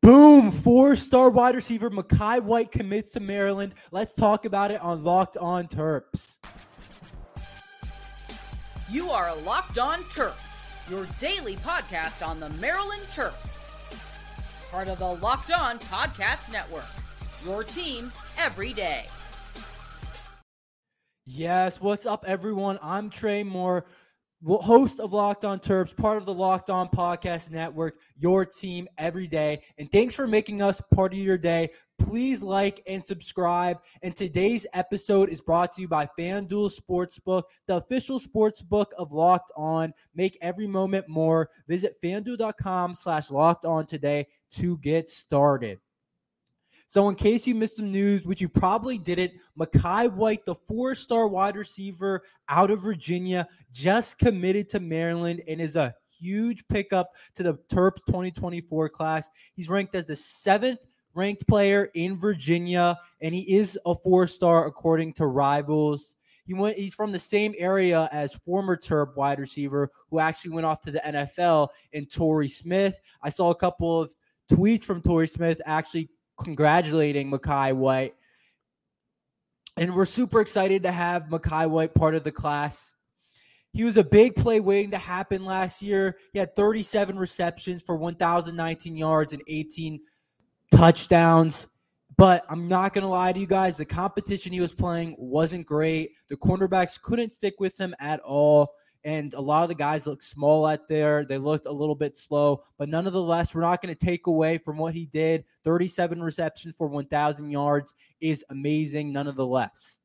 Boom! Four star wide receiver Mekhai White commits to Maryland. Let's talk about it on Locked On Terps. You are a Locked On Terps, your daily podcast on the Maryland Terps. Part of the Locked On Podcast Network. Your team every day. Yes, what's up, everyone? I'm Tre Moore host of Locked On Terps, part of the Locked On Podcast Network, your team every day. And thanks for making us part of your day. Please like and subscribe. And today's episode is brought to you by FanDuel Sportsbook, the official sportsbook of Locked On. Make every moment more. Visit fanduel.com slash locked on today to get started. So, in case you missed some news, which you probably didn't, Mekhai White, the four star wide receiver out of Virginia, just committed to Maryland and is a huge pickup to the Terps 2024 class. He's ranked as the seventh ranked player in Virginia, and he is a four star according to rivals. He went. He's from the same area as former Terp wide receiver who actually went off to the NFL in Torrey Smith. I saw a couple of tweets from Torrey Smith actually congratulating Mekhai White. And we're super excited to have Mekhai White part of the class. He was a big play waiting to happen last year. He had 37 receptions for 1,019 yards and 18 touchdowns. But I'm not going to lie to you guys. The competition he was playing wasn't great. The cornerbacks couldn't stick with him at all and a lot of the guys looked small out there. They looked a little bit slow, but nonetheless, we're not going to take away from what he did. 37 receptions for 1,000 yards is amazing, nonetheless.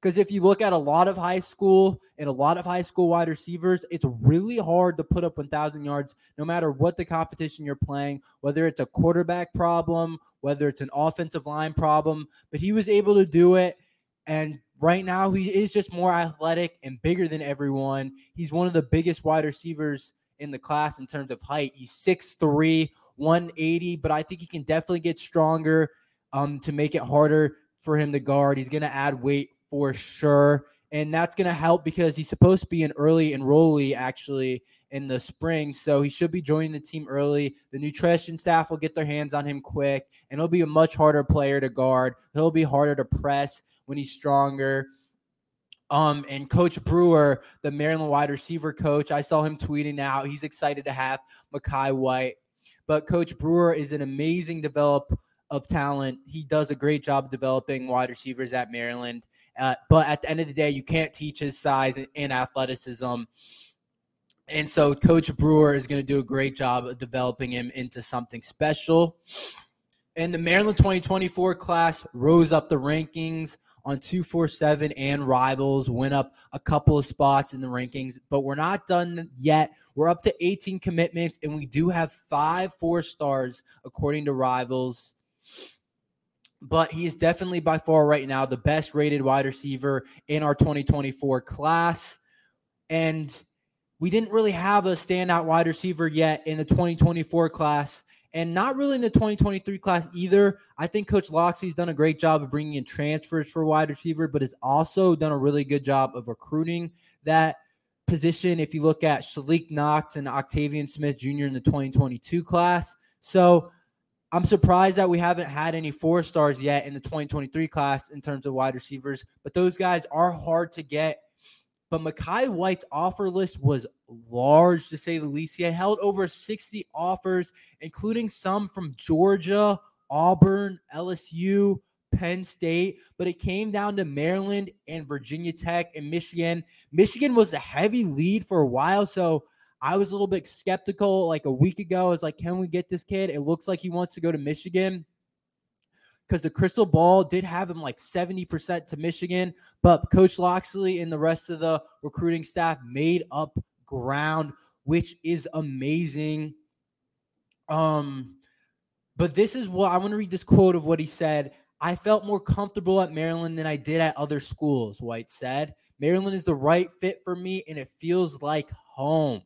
Because if you look at a lot of high school and a lot of high school wide receivers, it's really hard to put up 1,000 yards no matter what the competition you're playing, whether it's a quarterback problem, whether it's an offensive line problem. But he was able to do it. And Right now, he is just more athletic and bigger than everyone. He's one of the biggest wide receivers in the class in terms of height. He's 6'3, 180, but I think he can definitely get stronger um, to make it harder for him to guard. He's going to add weight for sure. And that's going to help because he's supposed to be an early enrollee, actually, in the spring. So he should be joining the team early. The nutrition staff will get their hands on him quick, and he'll be a much harder player to guard. He'll be harder to press when he's stronger. Um, and Coach Brewer, the Maryland wide receiver coach, I saw him tweeting out. He's excited to have Mekhai White. But Coach Brewer is an amazing develop of talent. He does a great job developing wide receivers at Maryland. Uh, but at the end of the day, you can't teach his size and athleticism. And so Coach Brewer is going to do a great job of developing him into something special. And the Maryland 2024 class rose up the rankings on 247 and rivals, went up a couple of spots in the rankings, but we're not done yet. We're up to 18 commitments, and we do have five four stars according to rivals. But he is definitely by far right now the best rated wide receiver in our 2024 class. And we didn't really have a standout wide receiver yet in the 2024 class and not really in the 2023 class either. I think Coach Locksley's done a great job of bringing in transfers for wide receiver, but has also done a really good job of recruiting that position. If you look at Shaleak Knotts and Octavian Smith Jr. in the 2022 class. So I'm surprised that we haven't had any four stars yet in the 2023 class in terms of wide receivers, but those guys are hard to get but Mekhai White's offer list was large to say the least. He held over 60 offers, including some from Georgia, Auburn, LSU, Penn State, but it came down to Maryland and Virginia Tech and Michigan. Michigan was the heavy lead for a while, so I was a little bit skeptical like a week ago. I was like, can we get this kid? It looks like he wants to go to Michigan because the crystal ball did have him like 70% to Michigan, but Coach Locksley and the rest of the recruiting staff made up ground, which is amazing. Um, but this is what I want to read this quote of what he said. I felt more comfortable at Maryland than I did at other schools, White said. Maryland is the right fit for me and it feels like home.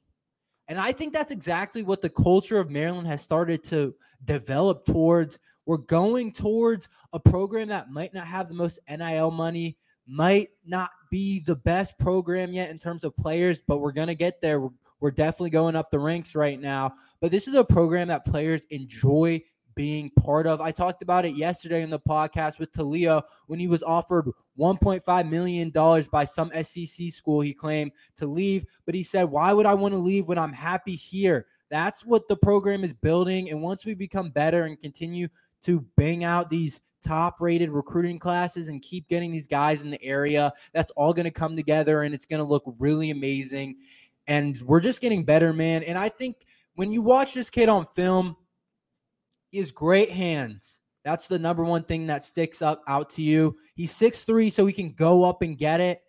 And I think that's exactly what the culture of Maryland has started to develop towards we're going towards a program that might not have the most NIL money, might not be the best program yet in terms of players, but we're going to get there. We're, We're definitely going up the ranks right now. But this is a program that players enjoy being part of. I talked about it yesterday in the podcast with Talia when he was offered $1.5 million by some SEC school he claimed to leave. But he said, Why would I want to leave when I'm happy here? That's what the program is building. And once we become better and continue to bang out these top rated recruiting classes and keep getting these guys in the area, that's all going to come together and it's going to look really amazing. And we're just getting better, man. And I think when you watch this kid on film, he has great hands. That's the number one thing that sticks up out to you. He's six three, so he can go up and get it.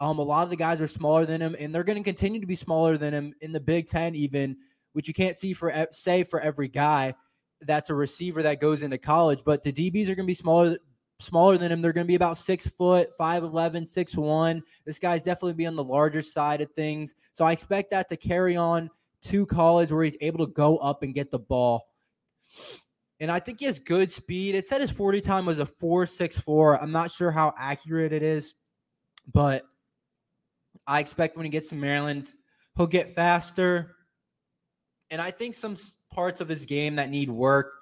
Um, a lot of the guys are smaller than him, and they're going to continue to be smaller than him in the Big Ten, even which you can't see for say for every guy that's a receiver that goes into college. But the DBs are going to be smaller smaller than him. They're going to be about six foot, 5'11, 6'1. This guy's definitely be on the larger side of things. So I expect that to carry on to college where he's able to go up and get the ball. And I think he has good speed. It said his 40 time was a 4.64. I'm not sure how accurate it is, but I expect when he gets to Maryland, he'll get faster. And I think some parts of his game that need work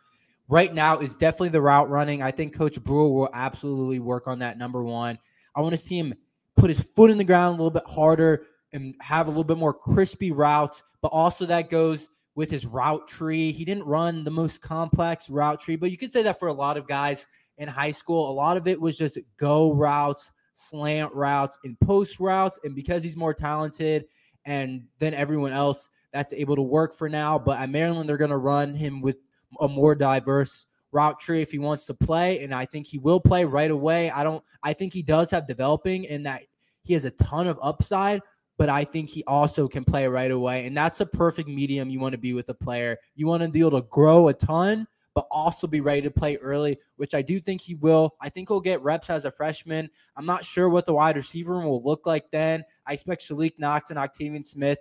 right now is definitely the route running. I think Coach Brewer will absolutely work on that number one. I want to see him put his foot in the ground a little bit harder and have a little bit more crispy routes, but also that goes – with his route tree. He didn't run the most complex route tree, but you could say that for a lot of guys in high school. A lot of it was just go routes, slant routes, and post routes. And because he's more talented and than everyone else, that's able to work for now. But at Maryland, they're going to run him with a more diverse route tree if he wants to play. And I think he will play right away. I don't, I think he does have developing and that he has a ton of upside, but I think he also can play right away. And that's a perfect medium you want to be with a player. You want to be able to grow a ton, but also be ready to play early, which I do think he will. I think he'll get reps as a freshman. I'm not sure what the wide receiver room will look like then. I expect Shaleak Knotts and Octavian Smith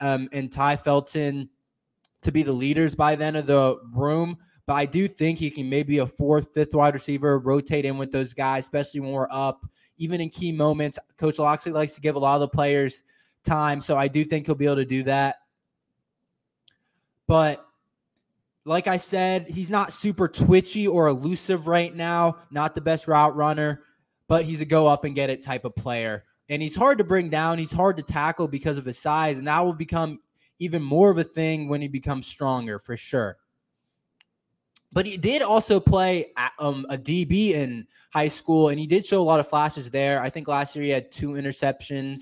um, and Tai Felton to be the leaders by then of the room. But I do think he can maybe a fourth, fifth wide receiver, rotate in with those guys, especially when we're up even in key moments. Coach Locksley likes to give a lot of the players time, so I do think he'll be able to do that. But like I said, he's not super twitchy or elusive right now, not the best route runner, but he's a go up and get it type of player. And he's hard to bring down, he's hard to tackle because of his size, and that will become even more of a thing when he becomes stronger for sure. But he did also play um, a DB in high school, and he did show a lot of flashes there. I think last year he had two interceptions.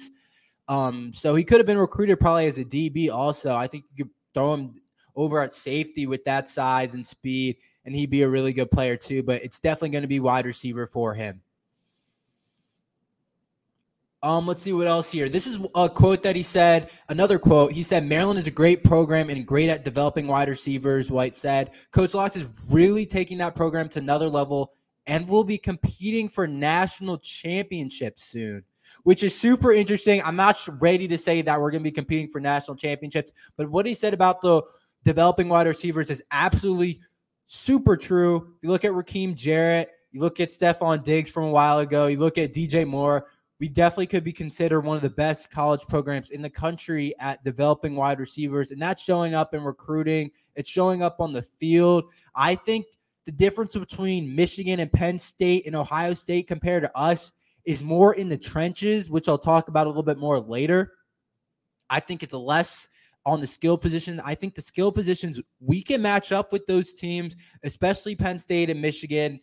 Um, so he could have been recruited probably as a DB also. I think you could throw him over at safety with that size and speed, and he'd be a really good player too. But it's definitely going to be wide receiver for him. Um, let's see what else here. This is a quote that he said. Another quote. He said, "Maryland is a great program and great at developing wide receivers." White said, "Coach Locks is really taking that program to another level and will be competing for national championships soon." Which is super interesting. I'm not ready to say that we're going to be competing for national championships, but what he said about the developing wide receivers is absolutely super true. You look at Rakim Jarrett, you look at Stefon Diggs from a while ago, you look at DJ Moore we definitely could be considered one of the best college programs in the country at developing wide receivers. And that's showing up in recruiting, it's showing up on the field. I think the difference between Michigan and Penn State and Ohio State compared to us is more in the trenches, which I'll talk about a little bit more later. I think it's less on the skill position. I think the skill positions we can match up with those teams, especially Penn State and Michigan.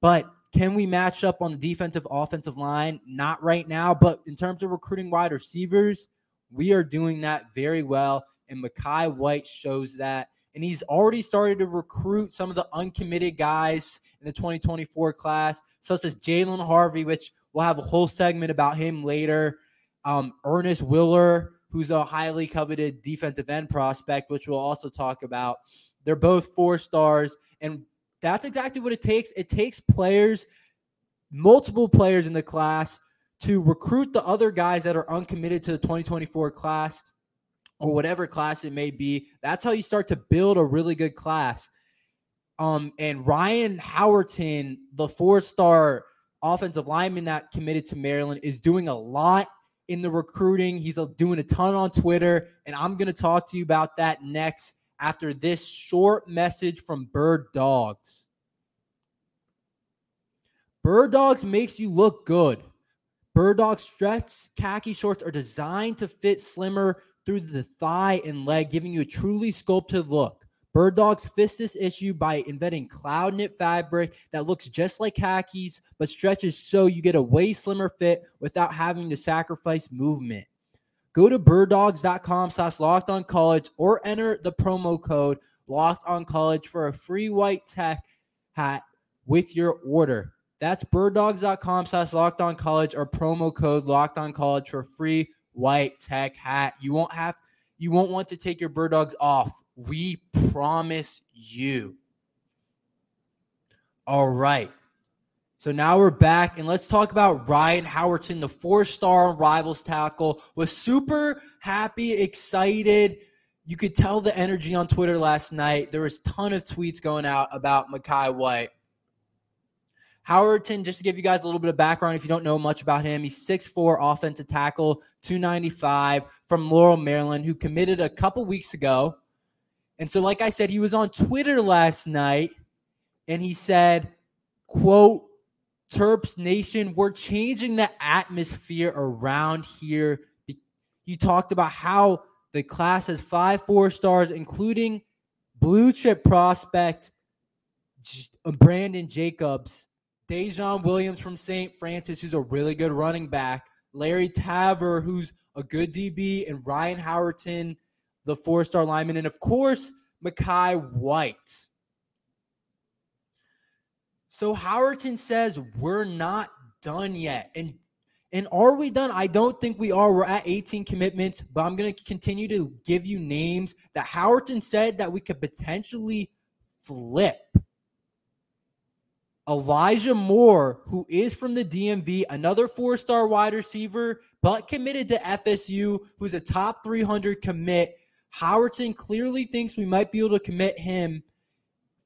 But can we match up on the defensive offensive line? Not right now, but in terms of recruiting wide receivers, we are doing that very well. And Mekhai White shows that. And he's already started to recruit some of the uncommitted guys in the 2024 class, such as Jaylan Harvey, which we'll have a whole segment about him later. Um, Ernest Willor, who's a highly coveted defensive end prospect, which we'll also talk about. They're both four stars. And that's exactly what it takes. It takes players, multiple players in the class, to recruit the other guys that are uncommitted to the 2024 class or whatever class it may be. That's how you start to build a really good class. Um, and Ryan Howerton, the four star offensive lineman that committed to Maryland, is doing a lot in the recruiting. He's doing a ton on Twitter, and I'm going to talk to you about that next after this short message from Bird Dogs. Bird Dogs makes you look good. Bird Dog stretch khaki shorts are designed to fit slimmer through the thigh and leg, giving you a truly sculpted look. Bird Dogs fix this issue by inventing cloud knit fabric that looks just like khakis but stretches so you get a way slimmer fit without having to sacrifice movement. Go to birddogs.com slash locked on college or enter the promo code locked on college for a free white tech hat with your order. That's birddogs.com slash locked on college or promo code locked on college for free white tech hat. You won't have you won't want to take your bird dogs off. We promise you. All right. So now we're back and let's talk about Ryan Howerton, the four-star rivals tackle. Was super happy, excited. You could tell the energy on Twitter last night. There was a ton of tweets going out about Mekhai White. Howerton, just to give you guys a little bit of background, if you don't know much about him, he's 6'4 offensive tackle, 295 from Laurel, Maryland, who committed a couple weeks ago. And so, like I said, he was on Twitter last night and he said, quote, Terps Nation, we're changing the atmosphere around here. You talked about how the class has five four stars, including blue chip prospect uh, Brandon Jacobs Dejon Williams from St. Francis, who's a really good running back, Larry Taver, who's a good DB, and Ryan Howerton, the four star lineman, and of course, Mekhai White. So Howerton says we're not done yet. And and are we done? I don't think we are. We're at 18 commitments, but I'm going to continue to give you names that Howerton said that we could potentially flip. Elijah Moore, who is from the DMV, another four star wide receiver, but committed to FSU, who's a top 300 commit. Howerton clearly thinks we might be able to commit him,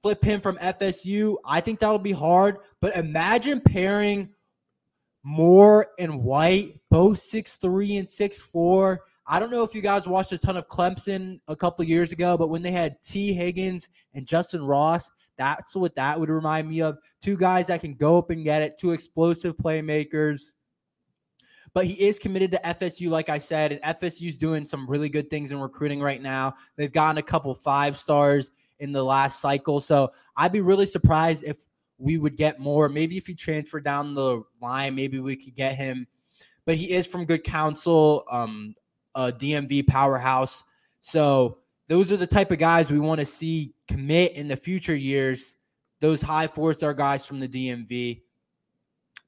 flip him from FSU. I think that'll be hard, but imagine pairing Moore and White, both six three and six four. I don't know if you guys watched a ton of Clemson a couple years ago, but when they had Tee Higgins and Justyn Ross, that's what that would remind me of. Two guys that can go up and get it, two explosive playmakers. But he is committed to FSU, like I said, and FSU's doing some really good things in recruiting right now. They've gotten a couple five stars in the last cycle. So I'd be really surprised if we would get more. Maybe if he transferred down the line, maybe we could get him. But he is from good counsel, um, a DMV powerhouse. So those are the type of guys we want to see commit in the future years. Those high four star guys from the DMV.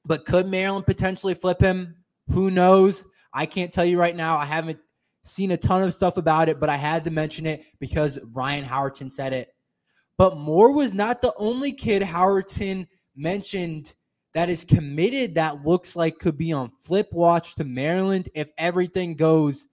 But could Maryland potentially flip him? Who knows? I can't tell you right now. I haven't seen a ton of stuff about it, but I had to mention it because Ryan Howerton said it. But Moore was not the only kid Howerton mentioned that is committed that looks like could be on flip watch to Maryland if everything goes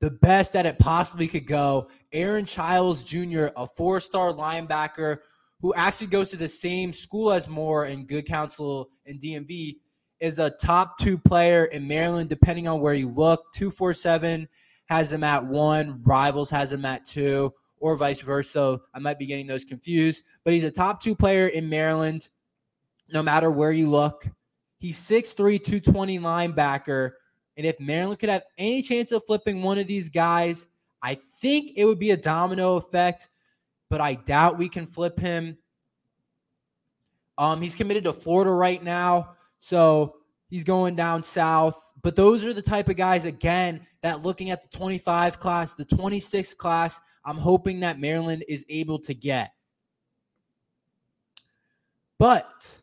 the best that it possibly could go. Aaron Chiles Jr., a four star linebacker who actually goes to the same school as Moore in Good Counsel and DMV, is a top two player in Maryland, depending on where you look. 247 has him at one, Rivals has him at two, or vice versa. I might be getting those confused, but he's a top two player in Maryland, no matter where you look. He's 6'3, 220 linebacker and if Maryland could have any chance of flipping one of these guys, I think it would be a domino effect, but I doubt we can flip him. Um, he's committed to Florida right now, so he's going down south. But those are the type of guys, again, that looking at the 25 class, the 26 class, I'm hoping that Maryland is able to get. But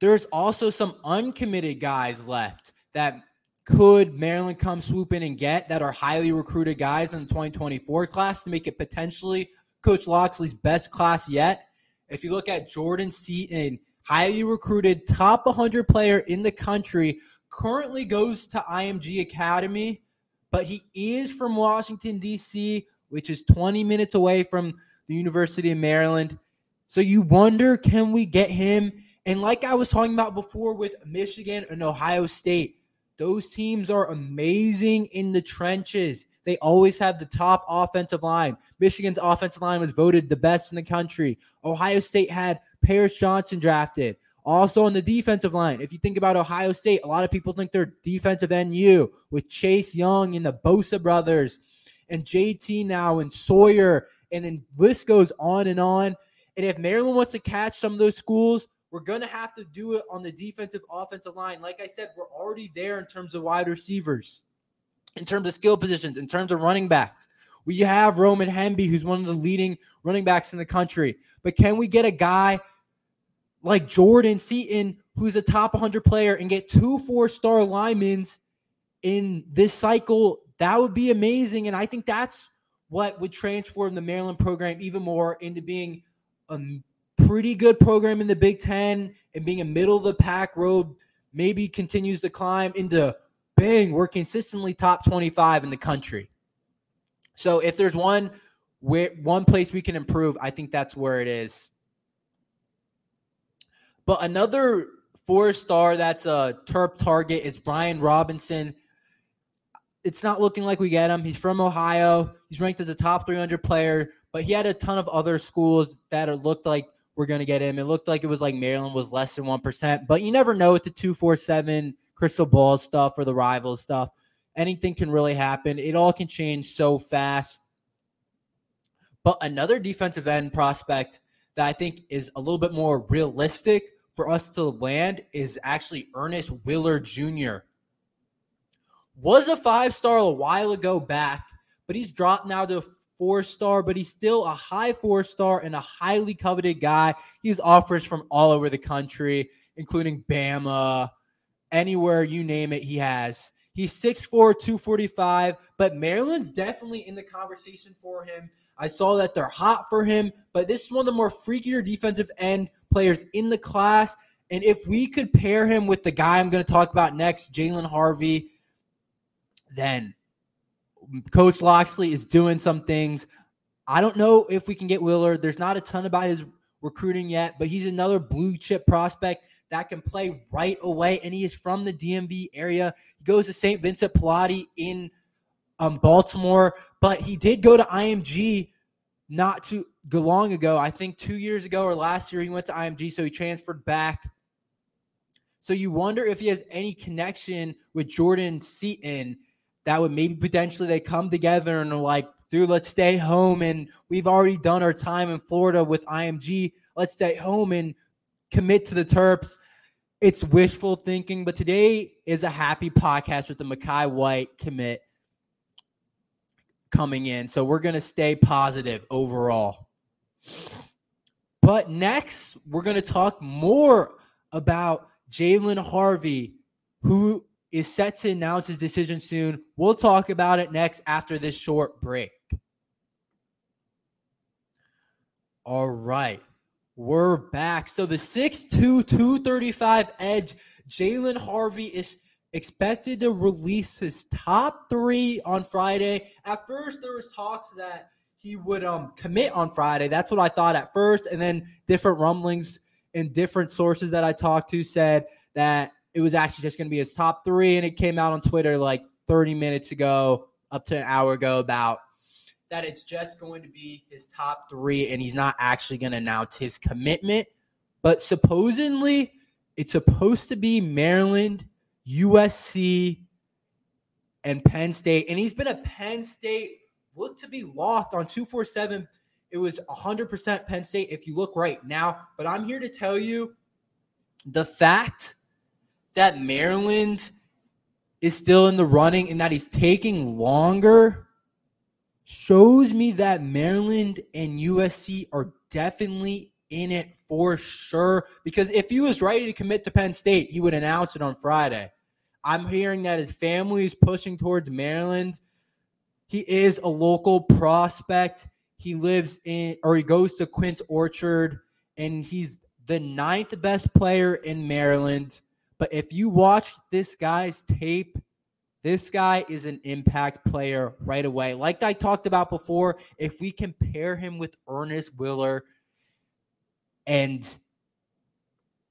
there's also some uncommitted guys left that could Maryland come swoop in and get that are highly recruited guys in the 2024 class to make it potentially Coach Locksley's best class yet? If you look at Jordan Seaton, highly recruited, top 100 player in the country, currently goes to IMG Academy, but he is from Washington, D.C., which is 20 minutes away from the University of Maryland. So you wonder, can we get him? And like I was talking about before with Michigan and Ohio State, those teams are amazing in the trenches. They always have the top offensive line. Michigan's offensive line was voted the best in the country. Ohio State had Paris Johnson drafted. Also on the defensive line, if you think about Ohio State, a lot of people think they're defensive NU with Chase Young and the Bosa brothers and JT now and Sawyer, and then list goes on and on. And if Maryland wants to catch some of those schools, we're going to have to do it on the defensive offensive line. Like I said, we're already there in terms of wide receivers, in terms of skill positions, in terms of running backs. We have Roman Hemby, who's one of the leading running backs in the country. But can we get a guy like Jordan Seaton, who's a top 100 player, and get two four star linemen in this cycle? That would be amazing. And I think that's what would transform the Maryland program even more into being a pretty good program in the Big Ten and being a middle of the pack road, maybe continues to climb into bang, we're consistently top 25 in the country. So if there's one where one place we can improve, I think that's where it is. But another four star that's a Terp target is Brian Robinson. It's not looking like we get him. He's from Ohio. He's ranked as a top 300 player, but he had a ton of other schools that looked like we're going to get him. It looked like it was like Maryland was less than 1%, but you never know with the 247 crystal ball stuff or the rival stuff. Anything can really happen. It all can change so fast. But another defensive end prospect that I think is a little bit more realistic for us to land is actually Ernest Willor Jr. Was a five star a while ago back, but he's dropped now to four star, but he's still a high four star and a highly coveted guy. He's offers from all over the country, including Bama, anywhere you name it, he has. He's 6'4, 245, but Maryland's definitely in the conversation for him. I saw that they're hot for him, but this is one of the more freakier defensive end players in the class. And if we could pair him with the guy I'm going to talk about next, Jaylan Harvey, then Coach Locksley is doing some things. I don't know if we can get Willor. There's not a ton about his recruiting yet, but he's another blue chip prospect that can play right away. And he is from the DMV area. He goes to St. Vincent Pallotti in um, Baltimore, but he did go to IMG not too long ago. I think two years ago or last year, he went to IMG, so he transferred back. So you wonder if he has any connection with Jordan Seaton that would maybe potentially they come together and are like, dude, let's stay home. And we've already done our time in Florida with IMG. Let's stay home and commit to the Terps. It's wishful thinking, but today is a happy podcast with the Mekhai White commit coming in. So we're going to stay positive overall. But next, we're going to talk more about Jaylan Harvey, who is set to announce his decision soon. We'll talk about it next after this short break. All right. We're back. So the 6'2, 235 edge, Jaylan Harvey is expected to release his top three on Friday. At first, there was talks that he would um commit on Friday. That's what I thought at first, and then different rumblings and different sources that I talked to said that it was actually just going to be his top three, and it came out on Twitter like 30 minutes ago, up to an hour ago, about that it's just going to be his top three, and he's not actually going to announce his commitment. But supposedly, it's supposed to be Maryland, USC, and Penn State, and he's been a Penn State look to be locked on 247. It was 100% Penn State if you look right now. But I'm here to tell you the fact that Maryland is still in the running and that he's taking longer shows me that Maryland and USC are definitely in it for sure. Because if he was ready to commit to Penn State, he would announce it on Friday. I'm hearing that his family is pushing towards Maryland. He is a local prospect. He lives in, or he goes to Quince Orchard, and he's the ninth best player in Maryland. But if you watch this guy's tape, this guy is an impact player right away. Like I talked about before, if we compare him with Ernest Willor and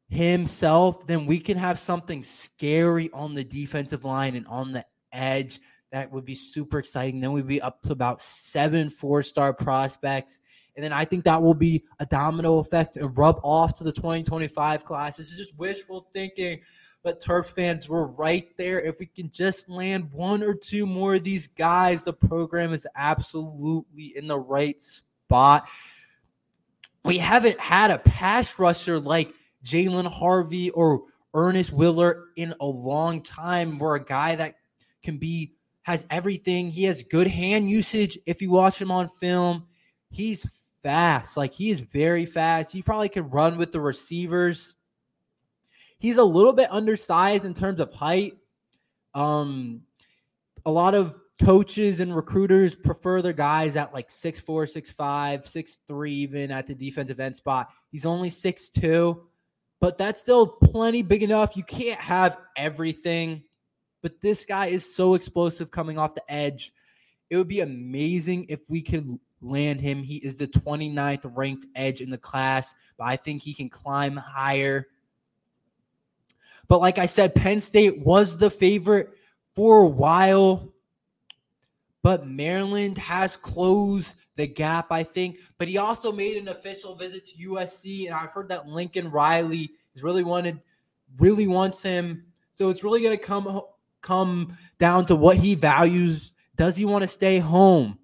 himself, then we can have something scary on the defensive line and on the edge. That would be super exciting. Then we'd be up to about seven four star prospects. And then I think that will be a domino effect and rub off to the 2025 class. This is just wishful thinking. But Terps fans, we're right there. If we can just land one or two more of these guys, the program is absolutely in the right spot. We haven't had a pass rusher like Jaylan Harvey or Ernest Willor in a long time. We're a guy that can be has everything. He has good hand usage if you watch him on film. He's fast. Like he is very fast. He probably could run with the receivers. He's a little bit undersized in terms of height. Um a lot of coaches and recruiters prefer their guys at like 6'4, 6'5, 6'3 even at the defensive end spot. He's only 6'2, but that's still plenty big enough. You can't have everything. But this guy is so explosive coming off the edge. It would be amazing if we could land him. He is the 29th ranked edge in the class, but I think he can climb higher. But like I said, Penn State was the favorite for a while. But Maryland has closed the gap, I think. But he also made an official visit to USC, and I've heard that Lincoln Riley is really wanted, really wants him. So it's really going to come come down to what he values. Does he want to stay home?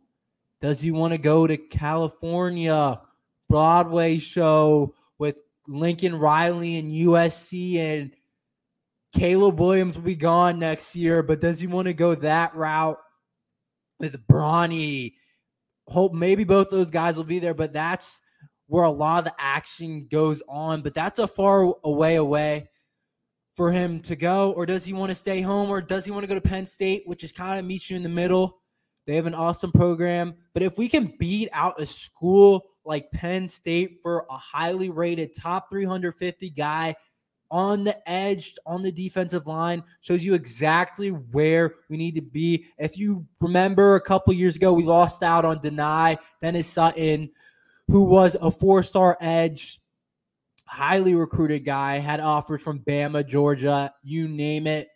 Does he want to go to California Broadway show with Lincoln Riley and USC and Caleb Williams will be gone next year, but does he want to go that route with Bronny? Hope maybe both those guys will be there, but that's where a lot of the action goes on. But that's a far away away for him to go, or does he want to stay home, or does he want to go to Penn State, which is kind of meets you in the middle? They have an awesome program, but if we can beat out a school like Penn State for a highly rated top 350 guy on the edge, on the defensive line, shows you exactly where we need to be. If you remember a couple years ago, we lost out on Dani, Dennis Sutton, who was a four star edge, highly recruited guy, had offers from Bama, Georgia, you name it.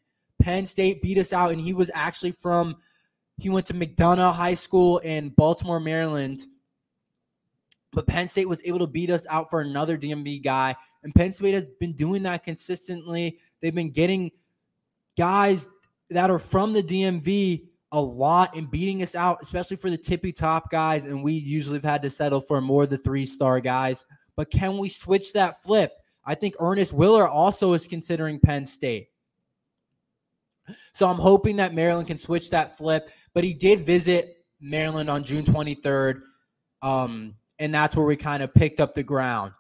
Penn State beat us out, and he was actually from, he went to McDonogh High School in Baltimore, Maryland. But Penn State was able to beat us out for another DMV guy and Penn State has been doing that consistently. They've been getting guys that are from the DMV a lot and beating us out, especially for the tippy top guys. And we usually have had to settle for more of the three star guys. But can we switch that flip? I think Ernest Willor also is considering Penn State. So I'm hoping that Maryland can switch that flip. But he did visit Maryland on June 23rd. Um, and that's where we kind of picked up the ground.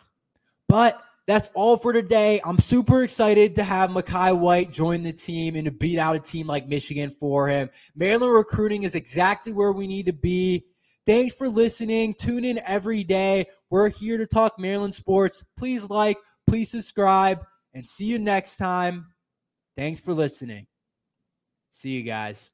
But that's all for today. I'm super excited to have Mekhai White join the team and to beat out a team like Michigan for him. Maryland recruiting is exactly where we need to be. Thanks for listening. Tune in every day. We're here to talk Maryland sports. Please like, please subscribe, and see you next time. Thanks for listening. See you guys.